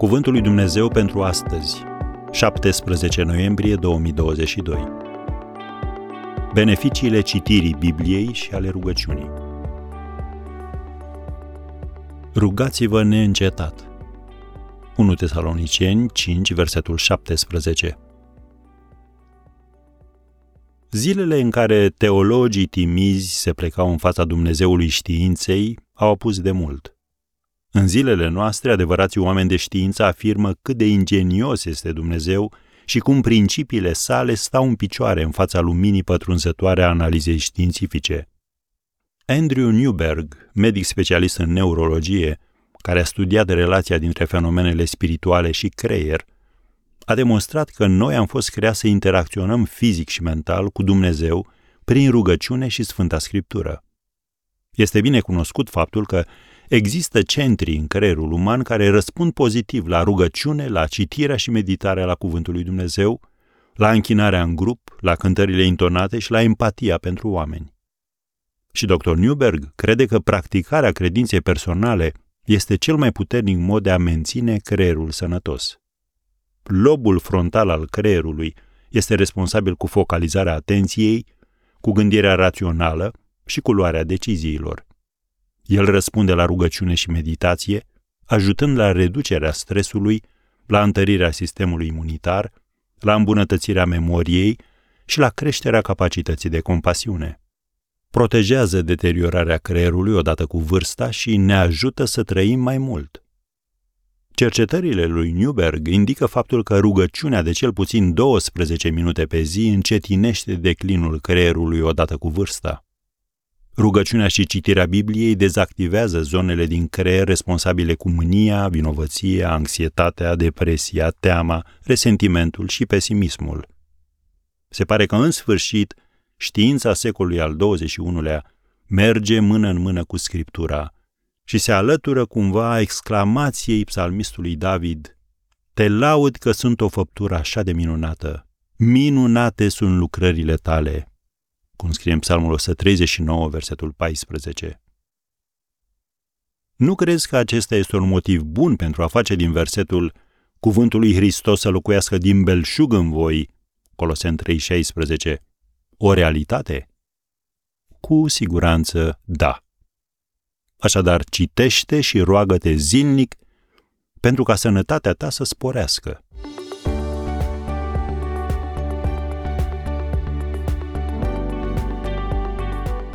Cuvântul lui Dumnezeu pentru astăzi, 17 noiembrie 2022. Beneficiile citirii Bibliei și ale rugăciunii. Rugați-vă neîncetat. 1 Tesaloniceni 5, versetul 17. Zilele în care teologii timizi se plecau în fața Dumnezeului științei au apus de mult. În zilele noastre, adevărații oameni de știință afirmă cât de ingenios este Dumnezeu și cum principiile sale stau în picioare în fața luminii pătrunzătoare a analizei științifice. Andrew Newberg, medic specialist în neurologie, care a studiat relația dintre fenomenele spirituale și creier, a demonstrat că noi am fost creați să interacționăm fizic și mental cu Dumnezeu prin rugăciune și Sfânta Scriptură. Este bine cunoscut faptul că există centri în creierul uman care răspund pozitiv la rugăciune, la citirea și meditarea la Cuvântul lui Dumnezeu, la închinarea în grup, la cântările intonate și la empatia pentru oameni. Și dr. Newberg crede că practicarea credinței personale este cel mai puternic mod de a menține creierul sănătos lobul frontal al creierului este responsabil cu focalizarea atenției, cu gândirea rațională și cu luarea deciziilor. El răspunde la rugăciune și meditație, ajutând la reducerea stresului, la întărirea sistemului imunitar, la îmbunătățirea memoriei și la creșterea capacității de compasiune. Protejează deteriorarea creierului odată cu vârsta și ne ajută să trăim mai mult. Cercetările lui Newberg indică faptul că rugăciunea de cel puțin 12 minute pe zi încetinește declinul creierului odată cu vârsta. Rugăciunea și citirea Bibliei dezactivează zonele din creier responsabile cu mânia, vinovăția, anxietatea, depresia, teama, resentimentul și pesimismul. Se pare că, în sfârșit, știința secolului al XXI-lea merge mână în mână cu Scriptura – și se alătură cumva exclamației psalmistului David, Te laud că sunt o făptură așa de minunată, minunate sunt lucrările tale, cum scrie în psalmul 139, versetul 14. Nu crezi că acesta este un motiv bun pentru a face din versetul Cuvântul lui Hristos să locuiască din belșug în voi, Colosen 3,16, o realitate? Cu siguranță da. Așadar, citește și roagă-te zilnic pentru ca sănătatea ta să sporească.